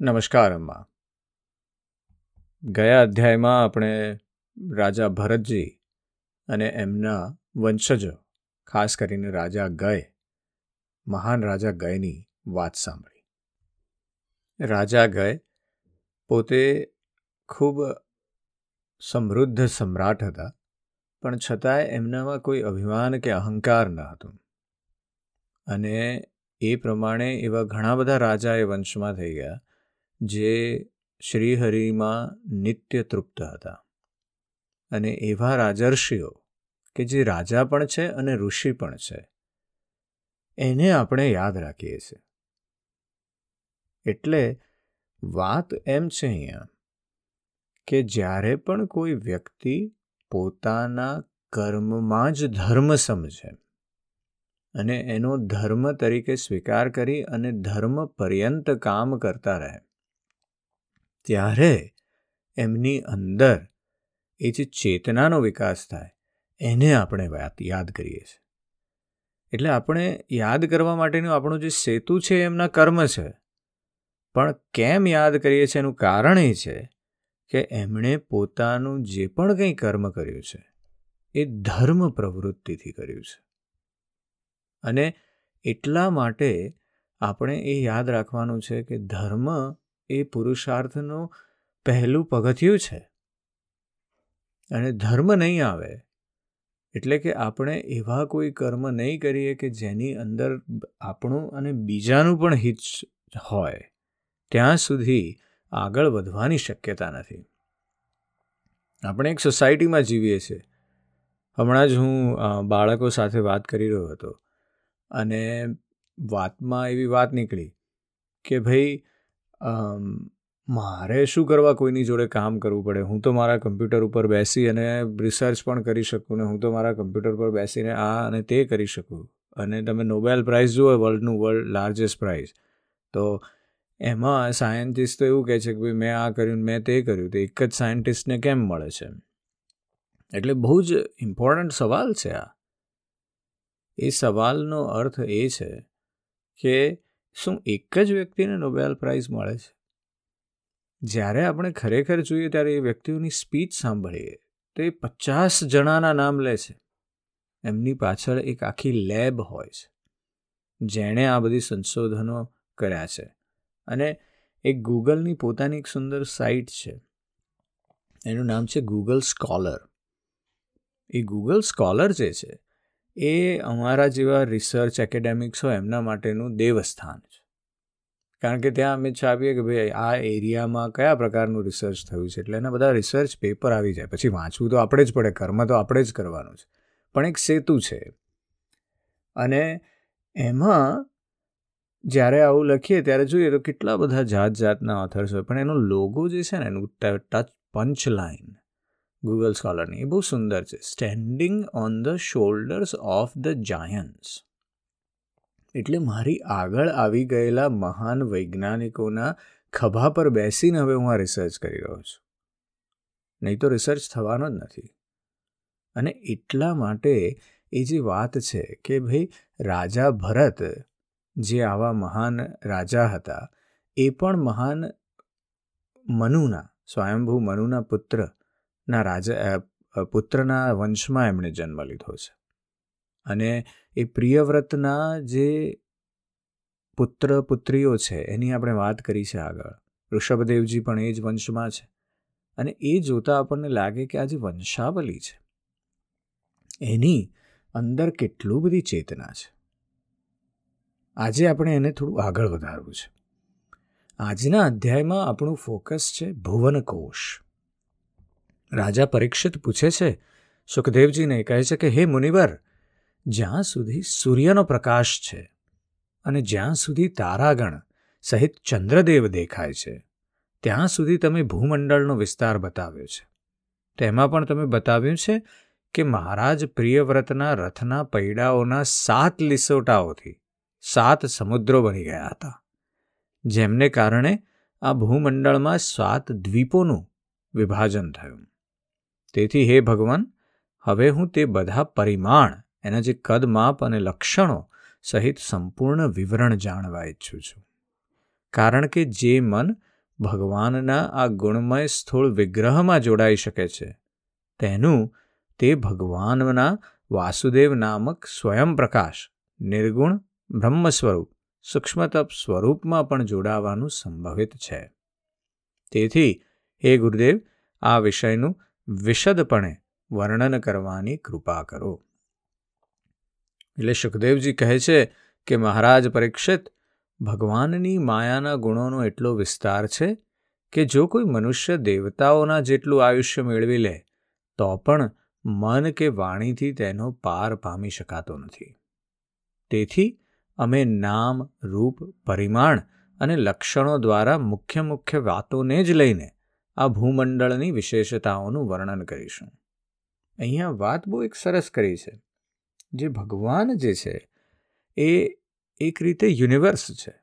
નમસ્કાર, અમ્મા. ગયા અધ્યાયમાં આપણે રાજા ભરતજી અને એમના વંશજો, ખાસ કરીને રાજા ગય, મહાન રાજા ગયની વાત સાંભળી. રાજા ગય પોતે ખૂબ સમૃદ્ધ સમ્રાટ હતા, પણ છતાંય એમનામાં કોઈ અભિમાન કે અહંકાર ન હતું. અને એ પ્રમાણે એવા ઘણા બધા રાજા એ વંશમાં થઈ ગયા જે શ્રીહરિમાં નિત્ય તૃપ્ત હતા. અને એવા રાજર્ષિઓ કે જે રાજા પણ છે અને ઋષિ પણ છે. એને આપણે યાદ રાખીએ છીએ. એટલે વાત એમ છે અહીંયા કે જ્યારે પણ કોઈ વ્યક્તિ પોતાના કર્મમાં જ ધર્મ સમજે અને એનો ધર્મ તરીકે સ્વીકાર કરી અને ધર્મ પર્યંત કામ કરતા રહે ત્યારે એમની અંદર એ જે ચેતનાનો વિકાસ થાય, એને આપણે યાદ કરીએ છીએ. એટલે આપણે યાદ કરવા માટેનું આપણું જે સેતુ છે, એમના કર્મ છે. પણ કેમ યાદ કરીએ છીએ? એનું કારણ એ છે કે એમણે પોતાનું જે પણ કંઈ કર્મ કર્યું છે, એ ધર્મ પ્રવૃત્તિથી કર્યું છે. અને એટલા માટે આપણે એ યાદ રાખવાનું છે કે ધર્મ એ પુરુષાર્થનું પહેલું પગથિયું છે. અને ધર્મ નહીં આવે, એટલે કે આપણે એવા કોઈ કર્મ નહીં કરીએ કે જેની અંદર આપણું અને બીજાનું પણ હિત હોય, ત્યાં સુધી આગળ વધવાની શક્યતા નથી. આપણે એક સોસાયટીમાં જીવીએ છીએ. હમણાં જ હું બાળકો સાથે વાત કરી રહ્યો હતો અને વાતમાં એવી વાત નીકળી કે ભાઈ મારે શું કરવા કોઈની જોડે કામ કરવું પડે? હું તો મારા કમ્પ્યુટર ઉપર બેસી અને રિસર્ચ પણ કરી શકું ને હું તો મારા કમ્પ્યુટર પર બેસીને આ અને તે કરી શકું. અને તમે નોબેલ પ્રાઇઝ જુઓ વર્લ્ડનું વર્લ્ડ લાર્જેસ્ટ પ્રાઇઝ તો એમાં સાયન્ટિસ્ટ તો એવું કહે છે કે ભાઈ, મેં આ કર્યું મેં તે કર્યું. તો એક જ સાયન્ટિસ્ટને કેમ મળે છે? એટલે બહુ જ ઇમ્પોર્ટન્ટ સવાલ છે આ. એ સવાલનો અર્થ એ છે કે શું એક જ વ્યક્તિને નોબેલ પ્રાઇઝ મળે છે? જ્યારે આપણે ખરેખર જોઈએ ત્યારે એ વ્યક્તિઓની સ્પીચ સાંભળીએ, તો એ પચાસ જણાના નામ લે છે. એમની પાછળ એક આખી લેબ હોય છે. જેણે આ બધી સંશોધનો કર્યા છે. અને એક ગૂગલની પોતાની એક સુંદર સાઇટ છે. એનું નામ છે ગૂગલ સ્કોલર એ ગૂગલ સ્કોલર જે છે એ અમારા જેવા રિસર્ચ એકેડેમિક્સ હોય એમના માટેનું દેવસ્થાન છે. કારણ કે ત્યાં અમે છાપીએ કે ભાઈ આ એરિયામાં કયા પ્રકારનું રિસર્ચ થયું છે? એટલે એના બધા રિસર્ચ પેપર આવી જાય. પછી વાંચવું તો આપણે જ પડે, કર્મ તો આપણે જ કરવાનું છે. પણ એક સેતુ છે. અને એમાં જ્યારે આવું લખીએ ત્યારે જોઈએ તો કેટલા બધા જાત જાતના ઓથર્સ હોય. પણ એનો લોગો જે છે ને, એનું ટચ પંચ લાઇન ગૂગલ સ્કોલરની એ બહુ સુંદર છે. Standing on the shoulders of the giants એટલે મારી આગળ આવી ગયેલા મહાન વૈજ્ઞાનિકોના ખભા પર બેસીને હવે હું આ રિસર્ચ કરી રહ્યો છું. નહીં તો રિસર્ચ થવાનો જ નથી. અને એટલા માટે એ જે વાત છે કે ભાઈ રાજા ભરત જે આવા મહાન રાજા હતા, એ પણ મહાન મનુના, સ્વયંભૂ મનુના પુત્રના રાજા પુત્રના વંશમાં એમણે જન્મ લીધો છે. અને એ પ્રિયવ્રતના જે પુત્ર, પુત્રીઓ છે, એની આપણે વાત કરી છે આગળ. ઋષભદેવજી પણ એ જ વંશમાં છે. અને એ જોતાં આપણને લાગે કે આ જે વંશાવલી છે, એની અંદર કેટલું બધી ચેતના છે. આજે આપણે એને થોડું આગળ વધારવું છે. આજના અધ્યાયમાં આપણું ફોકસ છે ભુવનકોશ. રાજા પરીક્ષિત પૂછે છે, સુખદેવજીને કહે છે કે, હે મુનિવર, જ્યાં સુધી સૂર્યનો પ્રકાશ છે અને જ્યાં સુધી તારાગણ સહિત ચંદ્રદેવ દેખાય છે, ત્યાં સુધી તમે ભૂમંડળનો વિસ્તાર બતાવ્યો છે. તેમાં પણ તમે બતાવ્યું છે કે મહારાજ પ્રિયવ્રતના રથના પૈડાઓના સાત લિસોટાઓથી સાત સમુદ્રો બની ગયા હતા, જેમને કારણે આ ભૂમંડળમાં સાત દ્વીપોનું વિભાજન થયું. તેથી હે ભગવાન, હવે હું તે બધા પરિમાણ, એના જે કદ માપ અને લક્ષણો સહિત સંપૂર્ણ વિવરણ જાણવા ઈચ્છું છું. કારણ કે જે મન ભગવાનના આ ગુણમય સ્થૂળ વિગ્રહમાં જોડાઈ શકે છે, તેનું તે ભગવાનના વાસુદેવ નામક સ્વયં પ્રકાશ, નિર્ગુણ બ્રહ્મ સ્વરૂપ સૂક્ષ્મતપ સ્વરૂપમાં પણ જોડાવાનું સંભવિત છે. તેથી, હે ગુરુદેવ, આ વિષયનું વિશદપણે વર્ણન કરવાની કૃપા કરો. એટલે સુખદેવજી કહે છે કે મહારાજ પરીક્ષિત, ભગવાનની માયાના ગુણોનો એટલો વિસ્તાર છે કે જો કોઈ મનુષ્ય દેવતાઓના જેટલું આયુષ્ય મેળવી લે, તો પણ મન કે વાણીથી તેનો પાર પામી શકાતો નથી. તેથી અમે નામ, રૂપ, પરિમાણ અને લક્ષણો દ્વારા મુખ્ય મુખ્ય વાતોને જ લઈને આ ભૂમંડળની વિશેષતાઓનું વર્ણન કરીશું. અહીંયા વાત બહુ એક સરસ કરી છે. જે ભગવાન જે છે, એ એક રીતે યુનિવર્સ છે.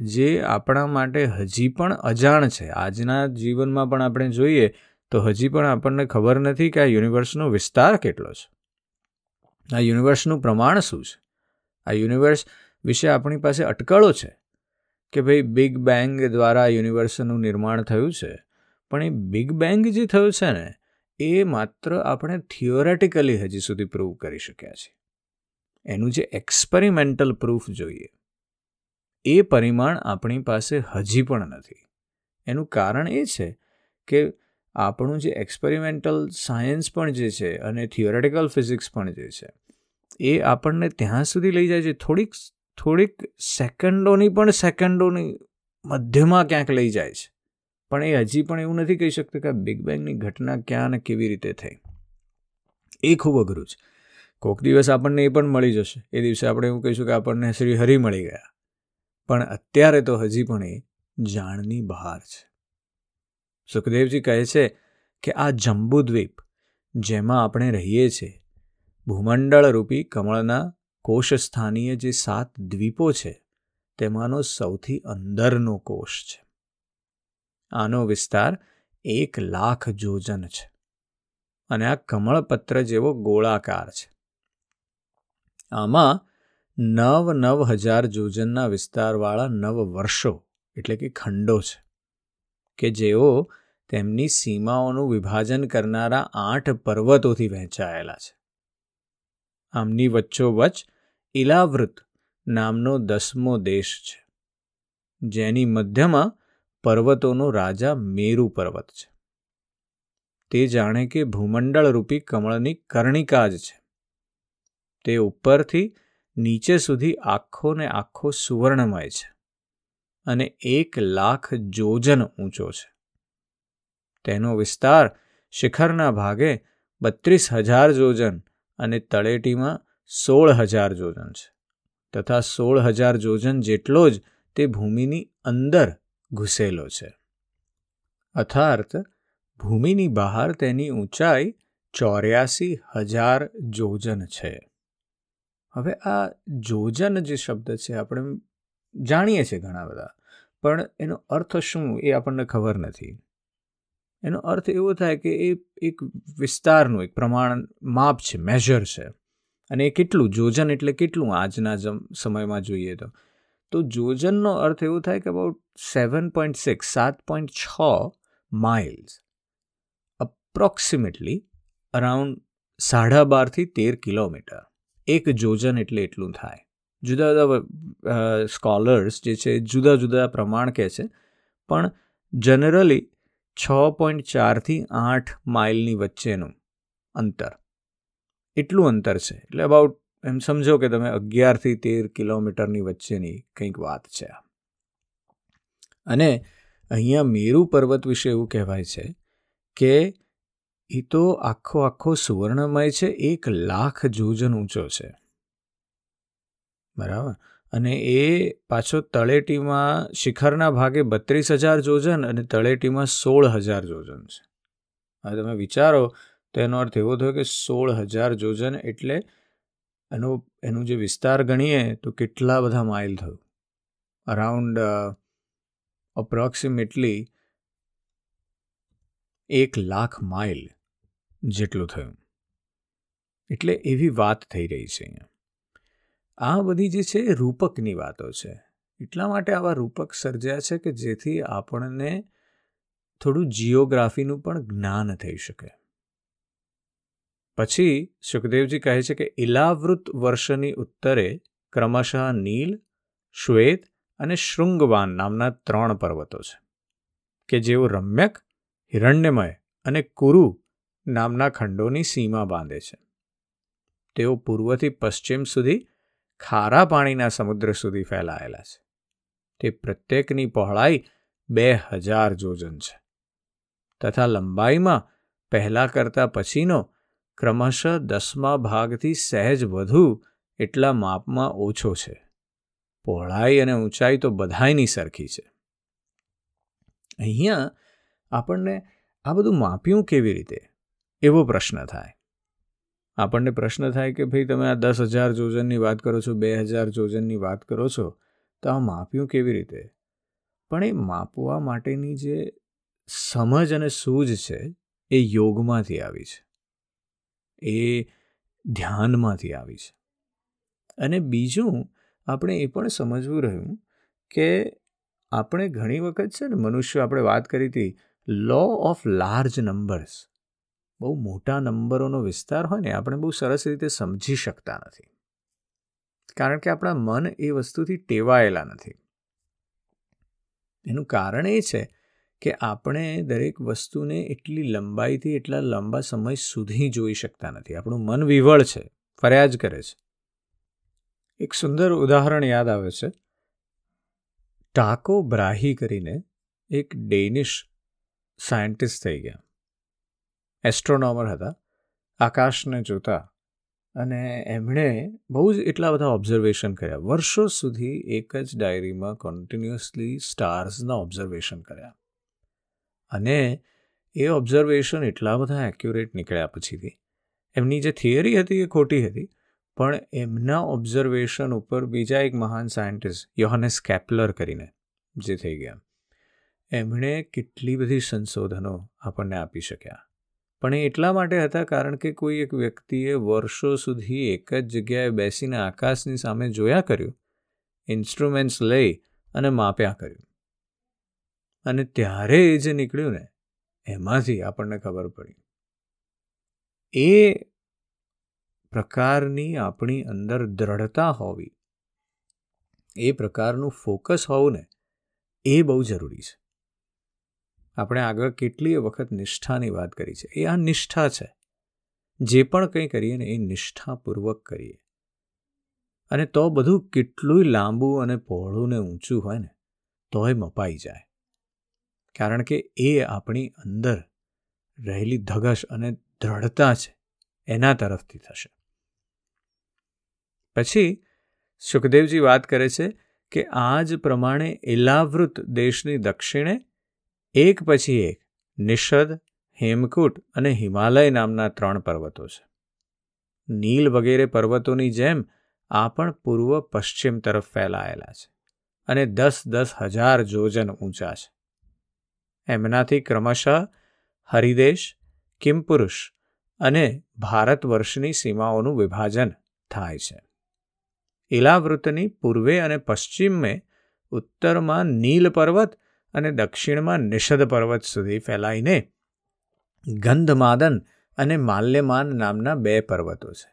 જે આપણા માટે હજી પણ અજાણ છે. આજના જીવનમાં પણ આપણે જોઈએ તો હજી પણ આપણને ખબર નથી કે આ યુનિવર્સનો વિસ્તાર કેટલો છે. આ યુનિવર્સનું પ્રમાણ શું છે? આ યુનિવર્સ વિશે આપણી પાસે અટકળો છે કે ભાઈ બિગ બેંગ દ્વારા યુનિવર્સનું નિર્માણ થયું છે. પણ એ બિગ બેંગ જે થયો છે ને, એ માત્ર આપણે થિયોરેટિકલી હજી સુધી પ્રૂવ કરી શક્યા છીએ. એનું જે એક્સપેરિમેન્ટલ પ્રૂફ જોઈએ, એ પરિમાણ આપણી પાસે હજી પણ નથી. એનું કારણ એ છે કે આપણું જે એક્સપેરિમેન્ટલ સાયન્સ પણ જે છે અને થિયોરેટિકલ ફિઝિક્સ પણ જે છે, એ આપણને ત્યાં સુધી લઈ જાય છે. થોડીક થોડીક સેકન્ડોની પણ સેકન્ડોની મધ્યમાં ક્યાંક લઈ જાય છે. પણ એ હજી પણ એવું નથી કહી શકતું કે આ બિગ બેંગની ઘટના ક્યાં અને કેવી રીતે થઈ. એ ખૂબ અઘરું છે. કોઈક દિવસ આપણને એ પણ મળી જશે. એ દિવસે આપણે એવું કહીશું કે આપણને શ્રી હરિ મળી ગયા. પણ અત્યારે તો હજી પણ એ જાણની બહાર છે. સુખદેવજી કહે છે કે આ જંબુદ્વીપ જેમાં આપણે રહીએ છીએ ભૂમંડળ રૂપી કમળના કોષસ્થાનીય જે સાત દ્વીપો છે, તેમાંનો સૌથી અંદરનો કોષ છે. આનો વિસ્તાર એક લાખ જોજન છે. અને આ કમળપત્ર જેવો ગોળાકાર છે. આમાં નવ નવ હજાર જોજનના વિસ્તારવાળા નવ વર્ષો, એટલે કે ખંડો છે, કે જેઓ તેમની સીમાઓનું વિભાજન કરનારા આઠ પર્વતોથી વહેંચાયેલા છે. આમની વચ્ચોવચ્ચ ઇલાવૃત નામનો દસમો દેશ છે, જેની મધ્યમાં પર્વતોનો રાજા મેરુ પર્વત છે. તે જાણે કે ભૂમંડળ રૂપી કમળની કર્ણિકા જ છે. તે ઉપરથી નીચે સુધી આખો ને આખો સુવર્ણમય છે અને એક લાખ જોજન ઊંચો છે. તેનો વિસ્તાર શિખરના ભાગે બત્રીસ હજાર જોજન અને તળેટીમાં સોળ હજાર જોજન છે. તથા સોળ હજાર જોજન જેટલો જ તે ભૂમિની અંદર ઘૂસેલો છે. અર્થાર્થ ભૂમિની બહાર તેની ઊંચાઈ ચોર્યાસી હજાર જોજન છે. હવે આ જોજન જે શબ્દ છે આપણે જાણીએ છીએ ઘણા બધા, પણ એનો અર્થ શું એ આપણને ખબર નથી. એનો અર્થ એવો થાય કે એ એક વિસ્તારનું, એક પ્રમાણ માપ છે મેજર છે. અને એ કેટલું, જોજન એટલે કેટલું આજના સમયમાં જોઈએ તો. તો જોજનનો અર્થ એવો થાય કે અબાઉટ સેવન પોઈન્ટ સિક્સ સાત પોઈન્ટ છ માઇલ્સ અપ્રોક્સિમેટલી અરાઉન્ડ સાડા બારથી તેર કિલોમીટર. એક જોજન એટલે એટલું થાય. જુદા જુદા સ્કોલર્સ જે છે, જુદા જુદા પ્રમાણ કહે છે, પણ જનરલી છ પોઈન્ટ ચારથી આઠ માઇલની વચ્ચેનું અંતર. એટલું અંતર છે. એટલે અબાઉટ એમ સમજો કે તમે અગિયારથી તેર કિલોમીટરની વચ્ચેની કંઈક વાત છે અને અહીંયા મેરુ પર્વત વિશે એવું કહેવાય છે કે એ તો આખો આખો સુવર્ણમય છે, એક લાખ જોજન ઊંચો છે. બરાબર? અને એ પાછો તળેટીમાં શિખરના ભાગે બત્રીસ હજાર જોજન અને તળેટીમાં સોળ હજાર જોજન છે. હવે તમે વિચારો તો એનો અર્થ એવો થયો કે સોળ હજાર જોજન એટલે એનો, એનું જે વિસ્તાર ગણીએ તો કેટલા બધા માઇલ થયું. અરાઉન્ડ અપ્રોક્સિમેટલી એક લાખ માઇલ જેટલું થયું. એટલે એવી વાત થઈ રહી છે અહીંયા. આ બધી જે છે રૂપકની વાતો છે. એટલા માટે આવા રૂપક સર્જ્યા છે કે જેથી આપણને થોડું જીઓગ્રાફીનું પણ જ્ઞાન થઈ શકે. પછી સુખદેવજી કહે છે કે ઇલાવૃત વર્ષની ઉત્તરે ક્રમશઃ નીલ, શ્વેત અને શૃંગવાન નામના ત્રણ પર્વતો છે, કે જેઓ રમ્યક, હિરણ્યમય અને કુરુ નામના ખંડોની સીમા બાંધે છે. તેઓ પૂર્વથી પશ્ચિમ સુધી ખારા પાણીના સમુદ્ર સુધી ફેલાયેલા છે. તે પ્રત્યેકની પહોળાઈ બે હજાર જોજન છે. તથા લંબાઈમાં પહેલાં કરતાં પછીનો ક્રમશઃ દસમા ભાગથી સહેજ વધુ એટલા માપમાં ઓછો છે. પહોળાઈ અને ઊંચાઈ તો બધાયની સરખી છે. અહીંયા આપણને આ બધું માપ્યું કેવી રીતે? એવો પ્રશ્ન થાય. આપણને પ્રશ્ન થાય કે ભાઈ તમે આ દસ હજાર જોજનની વાત કરો છો, બે હજાર જોજનની વાત કરો છો, તો આ માપ્યું કેવી રીતે? પણ એ માપવા માટેની જે સમજ અને સૂઝ છે, એ યોગમાંથી આવી છે. એ ધ્યાનમાંથી આવી છે. અને બીજું, આપણે એ પણ સમજવું રહ્યું કે આપણે ઘણી વખત છે ને મનુષ્ય, આપણે વાત કરી હતી લો ઓફ લાર્જ નંબર્સ બહુ મોટા નંબરોનો વિસ્તાર હોય ને, આપણે બહુ સરસ રીતે સમજી શકતા નથી. કારણ કે આપણા મન એ વસ્તુથી ટેવાયેલા નથી. એનું કારણ એ છે કે આપણે દરેક વસ્તુને એટલી લંબાઈથી એટલા લાંબા સમય સુધી જોઈ શકતા નથી. આપણું મન વિવળ છે, ફરિયાદ કરે છે. એક સુંદર ઉદાહરણ યાદ આવે છે. ટાકો બ્રાહી કરીને એક ડેનિશ સાયન્ટિસ્ટ થઈ ગયા. એસ્ટ્રોનોમર હતા. આકાશને જોતા અને એમણે બહુ જ એટલા બધા ઓબ્ઝર્વેશન કર્યા. વર્ષો સુધી એક જ ડાયરીમાં કન્ટિન્યુઅસલી સ્ટાર્સના ઓબ્ઝર્વેશન કર્યા. અને એ ઓબ્ઝર્વેશન એટલા બધા એક્યુરેટ નીકળ્યા પછીથી. એમની જે થિયરી હતી એ ખોટી હતી, પણ એમના ઓબ્ઝર્વેશન ઉપર બીજા એક મહાન સાયન્ટિસ્ટ યોહાનેસ કેપ્લર કરીને, જે થઈ ગયા. એમણે કેટલી બધી સંશોધનો આપણને આપી શક્યા. પણ એ એટલા માટે હતા કારણ કે કોઈ એક વ્યક્તિએ વર્ષો સુધી એક જ જગ્યાએ બેસીને આકાશની સામે જોયા કર્યું ઇન્સ્ટ્રુમેન્ટ્સ લઈ અને માપ્યા કર્યું. અને ત્યારે એ જે નીકળ્યું ને, એમાંથી આપણને ખબર પડી. એ પ્રકારની આપણી અંદર દ્રઢતા હોવી, એ પ્રકારનું ફોકસ હોવું ને, એ બહુ જરૂરી છે. આપણે આગળ કેટલીય વખત નિષ્ઠાની વાત કરી છે. એ આ નિષ્ઠા છે. જે પણ કંઈ કરીએ ને એ નિષ્ઠાપૂર્વક કરીએ. અને તો બધું કેટલું લાંબુ અને પહોળું ને ઊંચું હોય ને, તોય મપાઈ જાય. કારણ કે એ આપણી અંદર રહેલી ધગશ અને દ્રઢતા છે એના તરફથી થશે. પછી સુખદેવજી વાત કરે છે કે આ જ પ્રમાણે એલાવૃત દેશની દક્ષિણે એક પછી એક નિષદ, હેમકૂટ અને હિમાલય નામના ત્રણ પર્વતો છે. નીલ વગેરે પર્વતોની જેમ આ પણ પૂર્વ પશ્ચિમ તરફ ફેલાયેલા છે અને દસ દસ હજાર જોજન ઊંચા છે. એમનાથી ક્રમશઃ હરિદેશ કિમપુરુષ અને ભારત વર્ષની સીમાઓનું વિભાજન થાય છે. ઇલાવૃતની પૂર્વે અને પશ્ચિમે ઉત્તરમાં નીલ પર્વત અને દક્ષિણમાં નિષદ પર્વત સુધી ફેલાઈને ગંધમાદન અને માલ્યમાન નામના બે પર્વતો છે.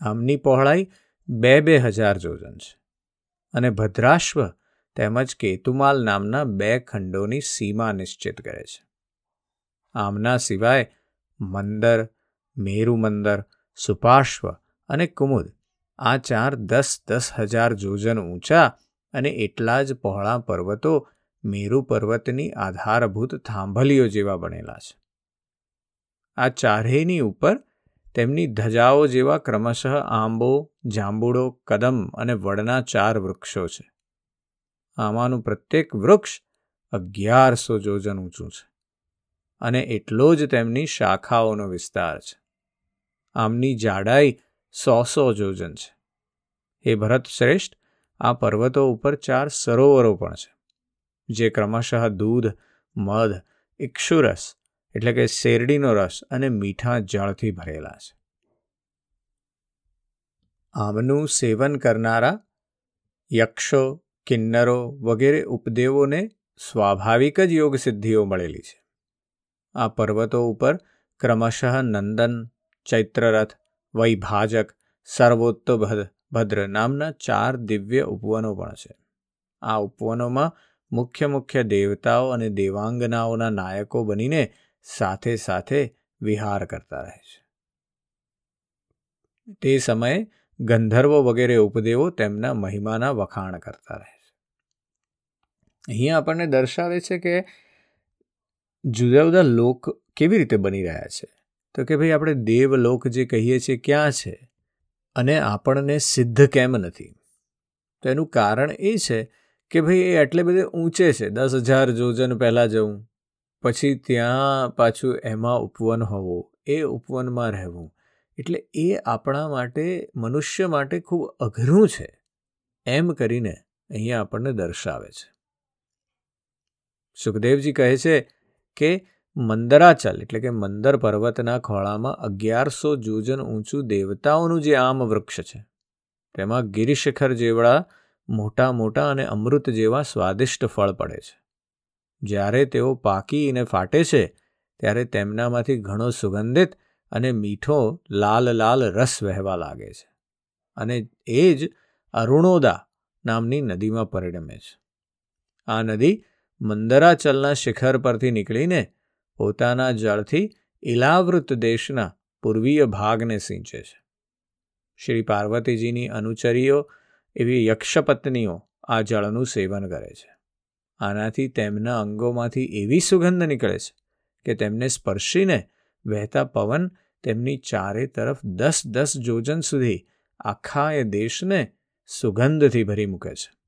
આમની પહોળાઈ બે બે હજાર જોજન છે અને ભદ્રાશ્વ તેમજ કેતુમાલ નામના બે ખંડોની સીમા નિશ્ચિત કરે છે. આમના સિવાય મંદર મેરુ મંદર સુપાશ્વ અને કુમુદ આ ચાર દસ દસ હજાર જોજન ઊંચા અને એટલા જ પહોળા પર્વતો મેરુ પર્વતની આધારભૂત થાંભલીઓ જેવા બનેલા છે. આ ચારેયની ઉપર તેમની ધજાઓ જેવા ક્રમશઃ આંબો, જાંબુડો, કદમ અને વડના ચાર વૃક્ષો છે. આમાંનું પ્રત્યેક વૃક્ષ અગિયારસો જોજન ઊંચું છે અને એટલો જ તેમની શાખાઓનો વિસ્તાર છે. આમની જાડાઈ સો સો જોજન છે. એ ભરત શ્રેષ્ઠ, આ પર્વતો ઉપર ચાર સરોવરો પણ છે, જે ક્રમશઃ દૂધ, મધ ઇક્ષુરસ એટલે કે શેરડીનો રસ અને મીઠા જળથી ભરેલા છે. આમનું સેવન કરનારા યક્ષો કિન્નરો વગેરે ઉપદેવોને સ્વાભાવિક જ યોગ સિદ્ધિઓ મળેલી છે. આ પર્વતો ઉપર ક્રમશઃ નંદન, ચૈત્રરથ, વૈભાજક, સર્વોત્તભદ, ભદ્ર નામના ચાર દિવ્ય ઉપવનો પણ છે. આ ઉપવનોમાં મુખ્ય મુખ્ય દેવતાઓ અને દેવાંગનાઓના નાયકો બનીને સાથે સાથે વિહાર કરતા રહે છે. તે સમયે ગંધર્વો વગેરે ઉપદેવો તેમના મહિમાના વખાણ કરતા રહે છે. અહીંયા આપણને દર્શાવે છે કે જુદા જુદા લોક કેવી રીતે બની રહ્યા છે. તો કે ભાઈ આપણે દેવલોક જે કહીએ છીએ ક્યાં છે? અને આપણને સિદ્ધ કેમ નથી? તો એનું કારણ એ છે કે ભાઈ એ એટલે બધે ઊંચે છે. દસ હજાર જોજન પહેલાં જવું, પછી ત્યાં પાછું એમાં ઉપવન હોવો, એ ઉપવનમાં રહેવું એટલે એ આપણા માટે, મનુષ્ય માટે ખૂબ અઘરું છે, એમ કરીને અહીંયા આપણને દર્શાવે છે. સુખદેવજી કહે છે કે મંદરાચલ, એટલે કે મંદર પર્વતના ખોળામાં અગિયારસો જોજન ઊંચું દેવતાઓનું જે આમ વૃક્ષ છે, તેમાં ગિરિશિખર જેવડા મોટા મોટા અને અમૃત જેવા સ્વાદિષ્ટ ફળ પડે છે. જ્યારે તેઓ પાકીને ફાટે છે, ત્યારે તેમનામાંથી ઘણો સુગંધિત અને મીઠો લાલ લાલ રસ વહેવા લાગે છે. અને એ જ અરુણોદા નામની નદીમાં પરિણમે છે. આ નદી મંદરાચલના શિખર પરથી નીકળીને પોતાના જળથી ઇલાવૃત દેશના પૂર્વીય ભાગને સિંચે છે. શ્રી પાર્વતીજીની અનુચરીઓ એવી યક્ષપત્નીઓ આ જળનું સેવન કરે છે. આનાથી તેમના અંગોમાંથી એવી સુગંધ નીકળે છે કે તેમને સ્પર્શીને વહેતા પવન તેમની ચારે તરફ દસ દસ જોજન સુધી આખા એ દેશને સુગંધથી ભરી મૂકે છે.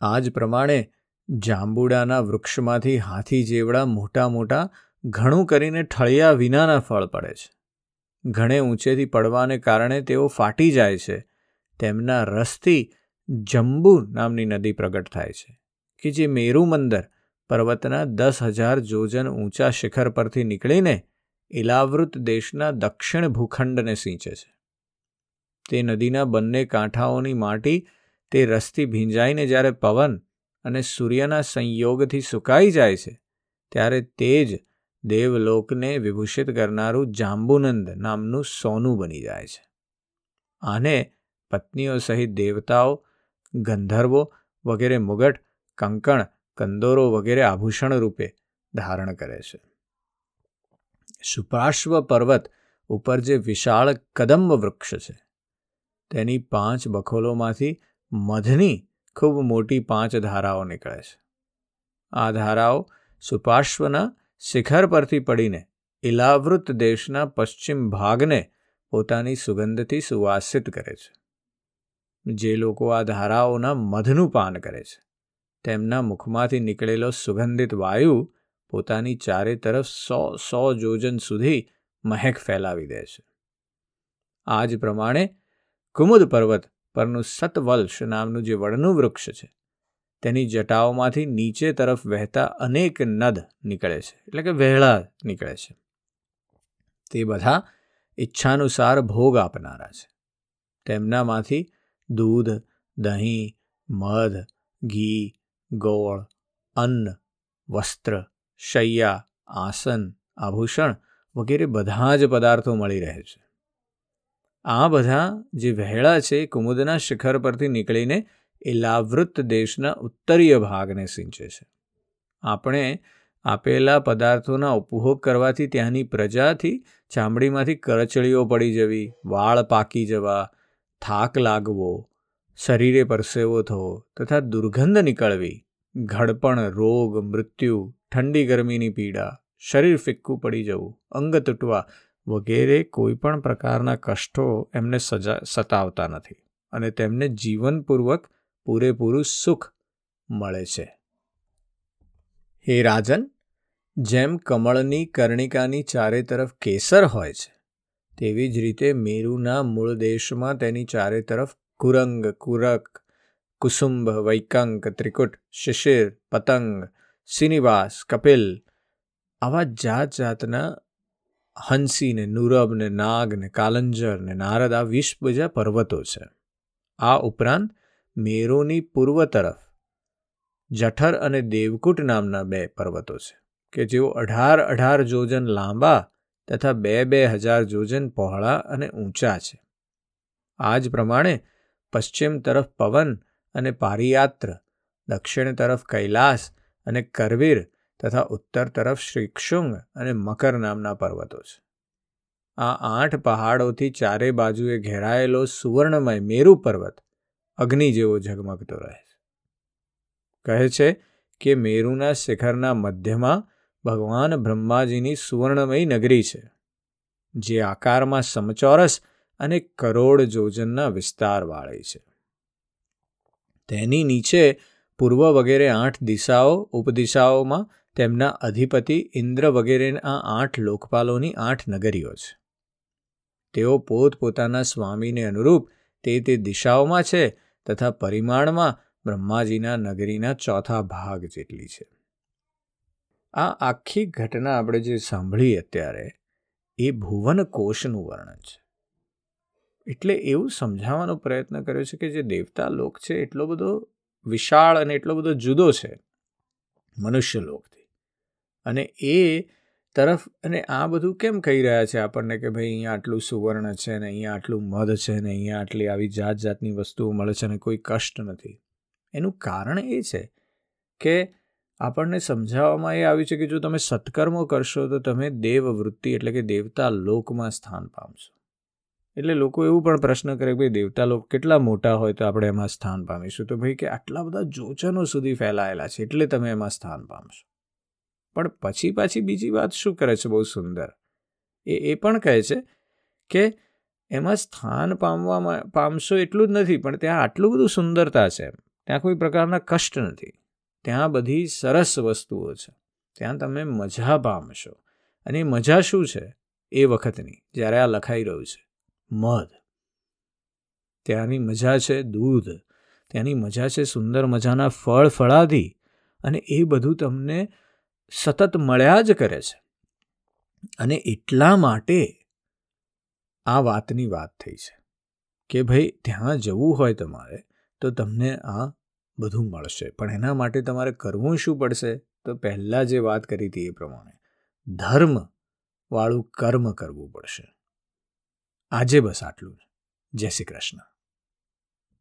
આ જ પ્રમાણે જાંબુડાના વૃક્ષમાંથી હાથી જેવડા મોટા મોટા ઘણું કરીને ઠળિયા વિનાના ફળ પડે છે. ઘણે ઊંચેથી પડવાને કારણે તેઓ ફાટી જાય છે. તેમના રસથી જંબુ નામની નદી પ્રગટ થાય છે કે જે મેરુ મંદર પર્વતના દસ હજાર જોજન ઊંચા શિખર પરથી નીકળીને ઇલાવૃત દેશના દક્ષિણ ભૂખંડને સિંચે છે. તે નદીના બંને કાંઠાઓની માટી તે રસથી ભીંજાઈને જ્યારે પવન અને સૂર્યના સંયોગથી સુકાઈ જાય છે, ત્યારે તે જ દેવલોકને વિભૂષિત કરનારું જાંબુનંદ નામનું સોનું બની જાય છે. આને પત્નીઓ સહિત દેવતાઓ, ગંધર્વો વગેરે મુગટ, કંકણ, કંદોરો વગેરે આભૂષણ રૂપે ધારણ કરે છે. સુપાર્શ્વ પર્વત ઉપર જે વિશાળ કદંબ વૃક્ષ છે, તેની પાંચ બખોલોમાંથી મધની ખૂબ મોટી પાંચ ધારાઓ નીકળે છે. આ ધારાઓ સુપાર્શ્વના શિખર પરથી પડીને ઇલાવૃત દેશના પશ્ચિમ ભાગને પોતાની સુગંધથી સુવાસિત કરે છે. જે લોકો આ ધારાઓના મધનું પાન કરે છે, તેમના મુખમાંથી નીકળેલો સુગંધિત વાયુ પોતાની ચારે તરફ સો સો જોજન સુધી મહેક ફેલાવી દે છે. આ જ પ્રમાણે કુમુદ પર્વત પરનું સતવલ્શ નામનું જે વડનું વૃક્ષ છે, તેની જટાઓમાંથી નીચે તરફ વહેતા અનેક નદ નીકળે છે, એટલે કે વહેળા નીકળે છે. તે બધા ઈચ્છાનુસાર ભોગ આપનારા છે. તેમનામાંથી દૂધ, દહીં, મધ, ઘી, ગોળ, અન્ન, વસ્ત્ર શૈયા, આસન, આભૂષણ વગેરે બધા જ પદાર્થો મળી રહે છે. આ બધા જે વહેળા છે કુમુદના શિખર પરથી નીકળીને એ લાવૃત દેશના ઉત્તરીય ભાગને સિંચે છે. આપણે આપેલા પદાર્થોના ઉપભોગ કરવાથી ત્યાંની પ્રજાથી ચામડીમાંથી કરચળીઓ પડી જવી, વાળ પાકી જવા, થાક લાગવો, શરીરે પરસેવો થવો તથા દુર્ગંધ નીકળવી ઘડપણ, રોગ, મૃત્યુ, ઠંડી ગરમીની પીડા, શરીર ફિક્કું પડી જવું, અંગ તૂટવા વગેરે કોઈપણ પ્રકારના કષ્ટો એમને સજા, સતાવતા નથી અને તેમને જીવનપૂર્વક પૂરેપૂરું સુખ મળે છે. હે રાજન, જેમ કમળની કર્ણિકાની ચારે તરફ કેસર હોય છે, તેવી જ રીતે મેરુના મૂળ દેશમાં તેની ચારે તરફ કુરંગ, કુરક કુસુંબ વૈકંક ત્રિકુટ શિશિર પતંગ શ્રીનિવાસ કપિલ આવા જાત જાતના હંસી ને નુરબ ને નાગ ને કાલંજર ને નારદ આ વીસ બીજા પર્વતો છે આ ઉપરાંત મેરોની પૂર્વ તરફ જઠર અને દેવકૂટ નામના બે પર્વતો છે કે જેઓ અઢાર અઢાર જોજન લાંબા તથા બે બે હજાર જોજન પહોળા અને ઊંચા છે આ જ પ્રમાણે પશ્ચિમ તરફ પવન અને પારિયાત્ર, દક્ષિણ તરફ કૈલાસ અને કરવીર તથા ઉત્તર તરફ શ્રીક્ષુંગ અને મકર નામના પર્વતો છે. આ આઠ પહાડોથી ચારે બાજુએ ઘેરાયેલો સુવર્ણમય મેરુ પર્વત અગ્નિ જેવો ઝગમગતો રહે છે. કહે છે કે મેરુના શિખરના મધ્યમાં ભગવાન બ્રહ્માજીની સુવર્ણમય નગરી છે, જે આકારમાં સમચોરસ અને કરોડ જોજનના વિસ્તારવાળી છે. તેની નીચે પૂર્વ વગેરે આઠ દિશાઓ, ઉપદિશાઓમાં તેમના અધિપતિ ઇન્દ્ર વગેરેના આઠ લોકપાલોની આઠ નગરીઓ છે. તેઓ પોતપોતાના સ્વામીને અનુરૂપ તે તે દિશાઓમાં છે તથા પરિમાણમાં બ્રહ્માજીના નગરીના ચોથા ભાગ જેટલી છે. આ આખી ઘટના આપણે જે સાંભળી અત્યારે, એ ભુવન કોષનું વર્ણન છે. એટલે એવું સમજાવવાનો પ્રયત્ન કર્યો છે કે જે દેવતા લોક છે, એટલો બધો વિશાળ અને એટલો બધો જુદો છે, મનુષ્ય લોકથી. અને એ તરફ, અને આ બધું કેમ કહી રહ્યા છે આપણને કે ભાઈ અહીંયા આટલું સુવર્ણ છે ને અહીંયા આટલું મધ છે ને અહીંયા આટલી આવી જાત જાતની વસ્તુઓ મળે છે ને કોઈ કષ્ટ નથી. એનું કારણ એ છે કે આપણને સમજાવવામાં એ આવ્યું છે કે જો તમે સત્કર્મો કરશો તો તમે દેવવૃત્તિ એટલે કે દેવતા લોકમાં સ્થાન પામશો. એટલે લોકો એવું પણ પ્રશ્ન કરે કે ભાઈ દેવતા લોક કેટલા મોટા હોય તો આપણે એમાં સ્થાન પામીશું? તો ભાઈ કે આટલા બધા જોચનો સુધી ફેલાયેલા છે, એટલે તમે એમાં સ્થાન પામશો. પણ પછી પાછી બીજી વાત શું કરે છે બહુ સુંદર? એ એ પણ કહે છે કે એમાં સ્થાન પામવામાં, પામશો એટલું જ નથી, પણ ત્યાં આટલું બધું સુંદરતા છે ત્યાં કોઈ પ્રકારના કષ્ટ નથી. ત્યાં બધી સરસ વસ્તુઓ છે. ત્યાં તમે મજા પામશો. અને એ મજા શું છે? એ વખતની, જ્યારે આ લખાઈ રહ્યું છે. મધ. ત્યાંની મજા છે દૂધ. ત્યાંની મજા છે સુંદર મજાના ફળ ફળાદી અને એ બધું તમને સતત મળ્યા જ કરે છે. અને એટલા માટે આ વાતની વાત થઈ છે કે ભાઈ ત્યાં જવું હોય તમારે તો તમને આ બધું મળશે. પણ એના માટે તમારે કરવું શું પડશે? તો પહેલાં જે વાત કરી હતી એ પ્રમાણે ધર્મ વાળું કર્મ કરવું પડશે. આજે બસ આટલું જય શ્રી કૃષ્ણ.